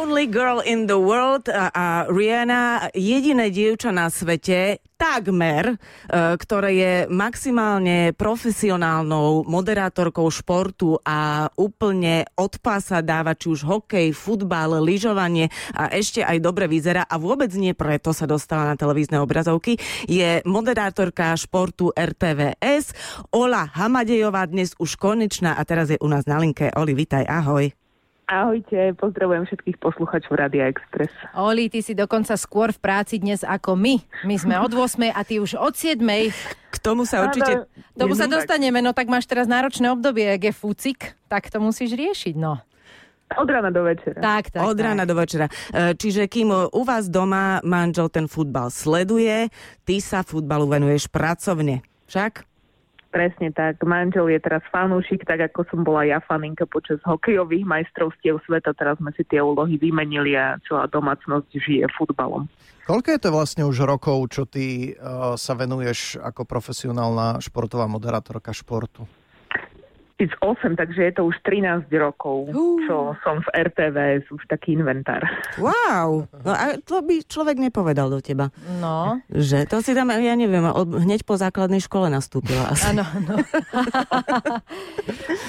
only girl in the world a, a Rihanna, jediné dievča na svete, takmer, e, ktoré je maximálne profesionálnou moderátorkou športu a úplne od pása dáva či už hokej, futbal, lyžovanie a ešte aj dobre vyzerá a vôbec nie preto sa dostala na televízne obrazovky. Je moderátorka športu RTVS. Ola Hamadejová dnes už konečná a teraz je u nás na linke. Oli, vitaj, ahoj. Ahojte, pozdravujem všetkých posluchačov Radia Express. Oli, ty si dokonca skôr v práci dnes ako my. My sme od 8 a ty už od 7. K tomu sa určite... K tomu sa dostaneme, no tak máš teraz náročné obdobie, ak je fúcik, tak to musíš riešiť, no. Od rána do večera. Tak, tak, Od tak. rána do večera. E, Čiže kým u vás doma manžel ten futbal sleduje, ty sa futbalu venuješ pracovne. Však? Presne tak. Manžel je teraz fanúšik, tak ako som bola ja faninka počas hokejových majstrovstiev sveta. Teraz sme si tie úlohy vymenili a celá domácnosť žije futbalom. Koľko je to vlastne už rokov, čo ty uh, sa venuješ ako profesionálna športová moderátorka športu? 2008, takže je to už 13 rokov, čo som v RTVS, už taký inventár. Wow! No a to by človek nepovedal do teba. No, Že to si tam, ja neviem, od, hneď po základnej škole nastúpila asi. áno, áno.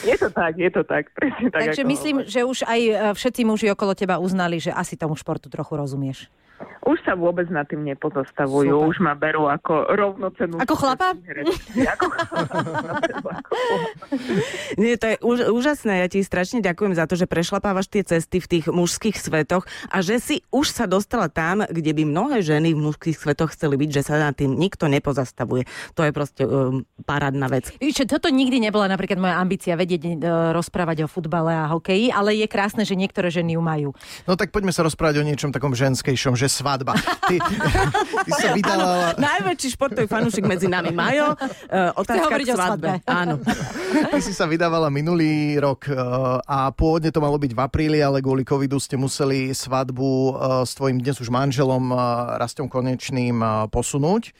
Je to tak, je to tak, presne tak. Takže myslím, hovoríš. že už aj e, všetci muži okolo teba uznali, že asi tomu športu trochu rozumieš. Už sa vôbec nad tým nepozastavujú, Super. už ma berú ako rovnocenú... Ako chlapa? herečky. Ako chlapa. Nie, to je úž, úžasné, ja ti strašne ďakujem za to, že prešlapávaš tie cesty v tých mužských svetoch a že si už sa dostala tam, kde by mnohé ženy v mužských svetoch chceli byť, že sa nad tým nikto nepozastavuje. To je proste um, parádna vec. Čo, toto nikdy nebola napríklad moja ambícia vedieť e, rozprávať o futbale a hokeji, ale je krásne, že niektoré ženy ju majú. No tak poďme sa rozprávať o niečom takom ženskejšom, že svadba. Ty, ty sa vydala... Najväčší športový fanúšik medzi nami, Majo. Uh, otázka k o svadbe. Áno. Ty si sa vydávala minulý rok eh, a pôvodne to malo byť v apríli, ale kvôli covidu ste museli svadbu eh, s tvojim dnes už manželom eh, Rastom Konečným eh, posunúť.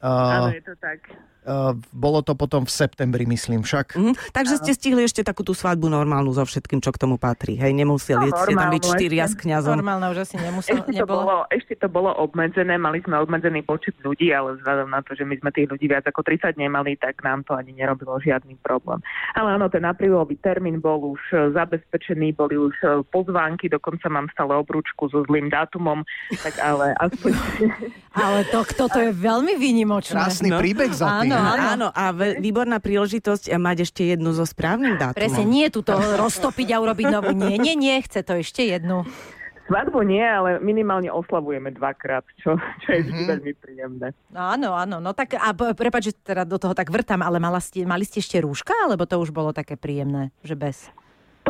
Áno, Eh, je to tak. Eh, Bolo to potom v septembri, myslím však. Mhm. Takže ste stihli ešte takú tú svadbu normálnu so všetkým, čo k tomu patrí. Hej, nemuseli No, ste tam byť štyria s kňazom. Normálne už asi nemusel, Ešte to, bolo, ešte to bolo obmedzené, mali sme obmedzený počet ľudí, ale vzhľadom na to, že my sme tých ľudí viac ako 30 nemali, tak nám to ani nerobilo žiadny problém. Ale áno, ten aprílový termín bol už e, zabezpečený, boli už e, pozvánky, dokonca mám stále obrúčku so zlým dátumom, tak ale aspoň... Ale to, toto je veľmi výnimočné. Krásny No. príbeh za tým. Áno, áno. Áno, a výborná príležitosť eh, mať ešte jednu so správnym dátumom. Presne, nie tu to roztopiť a urobiť novú. Nie, nie, nie, chce to ešte jednu. Svadbu nie, ale minimálne oslavujeme dvakrát, čo, čo je vždy veľmi príjemné. No, áno, áno. No tak, a prepáč, že teda do toho tak vrtám, ale mala ste, mali ste ešte rúška, alebo to už bolo také príjemné, že bez?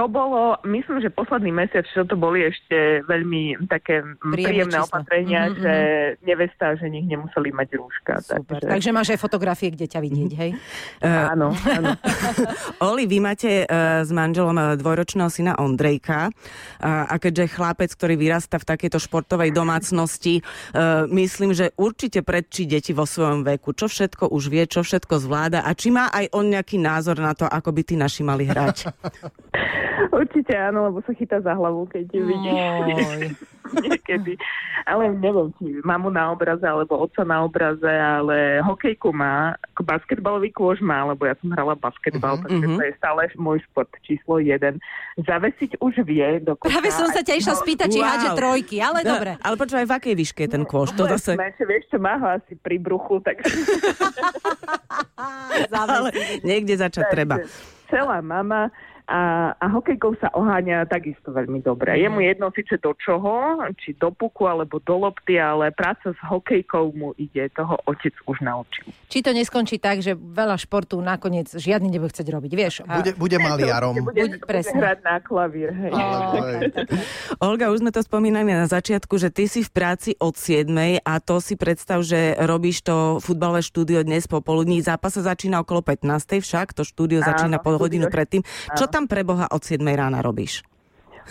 To bolo, myslím, že posledný mesiac, čo to boli ešte veľmi také mm, Príjemné príjemné opatrenia, Mhm, že nevesta a ženich nemuseli mať rúška. Super. Takže, Takže máš aj fotografie, kde ťa vidieť, hej? áno, áno. Oli, vy máte uh, s manželom uh, dvojročného syna Ondrejka uh, a keďže chlapec, ktorý vyrasta v takejto športovej domácnosti, uh, myslím, že určite predčí deti vo svojom veku. Čo všetko už vie, čo všetko zvláda a či má aj on nejaký názor na to, ako by tí naši mali hrať. Určite áno, lebo sa chytá za hlavu, keď ju vidí niekedy. Ale neviem, či mamu na obraze, alebo otca na obraze, ale hokejku má, ako basketbalový kôž má, lebo ja som hrala basketbal, Mhm, takže mhm. to je stále môj šport číslo jeden. Zavesiť už vie, dokonca... Práve som sa ťa išla spýtať, či Wow. hádže trojky, ale No, dobre. Ale počúvaj, v akej výške je ten kôš? To zase... Meče, vieš čo, má ho asi pri bruchu, tak... Ale niekde začať treba. Celá mama a, a hokejkou sa oháňa takisto veľmi dobre. Je mu jedno síce do čoho, či do puku alebo do lopty, ale práca s hokejkou mu ide, toho otec už naučil. Či to neskončí tak, že veľa športu nakoniec žiadny nebude chcieť robiť, vieš? A... Bude, bude maliarom. Bude, Buď- presne. bude hrať na klavír, hej. Olga, už sme to spomínali na začiatku, že ty si v práci od 7 a to si predstav, že robíš to futbalové štúdio dnes popoludní. Zápas sa začína okolo 15. však, to štúdio Áno, začína pol hodinu predtým. Čo tam pre Boha od 7 rána robíš?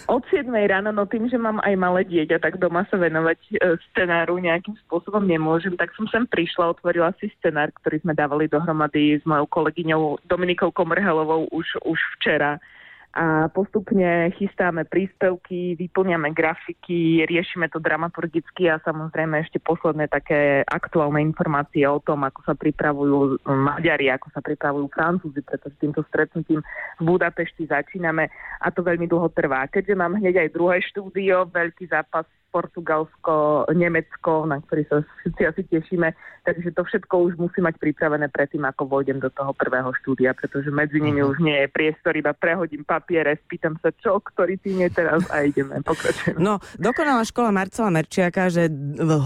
Od 7 ráno, no tým, že mám aj malé dieťa, tak doma sa venovať e, scenáru nejakým spôsobom nemôžem, tak som sem prišla, otvorila si scenár, ktorý sme dávali dohromady s mojou kolegyňou Dominikou Komrhelovou už, už včera. A postupne chystáme príspevky, vyplňame grafiky, riešime to dramaturgicky a samozrejme ešte posledné také aktuálne informácie o tom, ako sa pripravujú Maďari, ako sa pripravujú Francúzi, pretože týmto stretnutím v Budapešti začíname a to veľmi dlho trvá. Keďže mám hneď aj druhé štúdio, veľký zápas Portugalsko, Nemecko, na ktorý sa všetci asi tešíme. Takže to všetko už musí mať pripravené predtým, ako vojdem do toho prvého štúdia, pretože medzi nimi uh-huh. už nie je priestor, iba prehodím papiere, spýtam sa, čo, ktorý tým je teraz a ideme, pokračujeme. No, dokonalá škola Marcela Merčiaka, že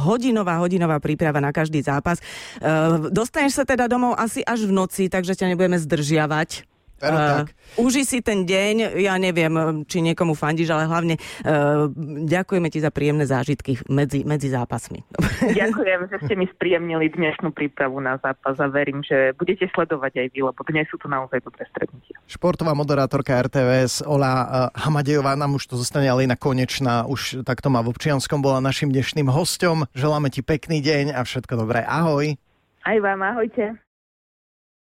hodinová, hodinová príprava na každý zápas. Uh, dostaneš sa teda domov asi až v noci, takže ťa nebudeme zdržiavať. Pero uh, tak. Uži si ten deň, ja neviem, či niekomu fandíš, ale hlavne uh, ďakujeme ti za príjemné zážitky medzi, medzi zápasmi. Ďakujem, že ste mi spríjemnili dnešnú prípravu na zápas a verím, že budete sledovať aj vy, lebo dnes sú to naozaj dobré stretnutia. Športová moderátorka RTVS Ola uh, Hamadejová nám už to zostane ale na konečná, už takto má v občianskom, bola našim dnešným hostom. Želáme ti pekný deň a všetko dobré. Ahoj. Aj vám, ahojte.